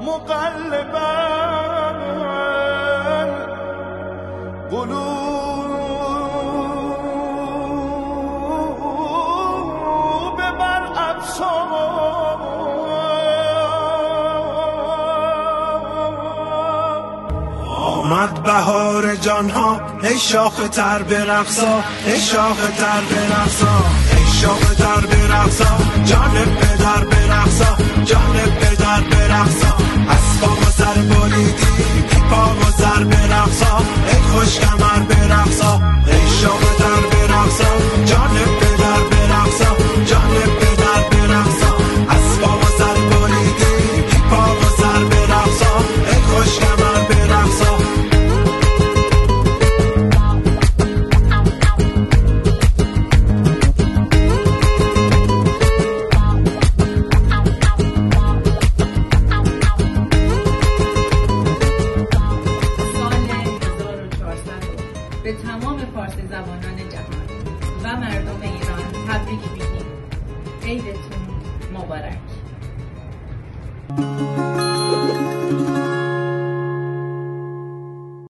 مقلبا. قلوب بر ابصار آمد بهار جان ها ای شاخ تر به ای شاخ تر به ای شاخ تر به رقصا جان کنید پا و زر به به تمام فارسی زبانان جهان و مردم ایران تبریک میگیم. عیدتون مبارک.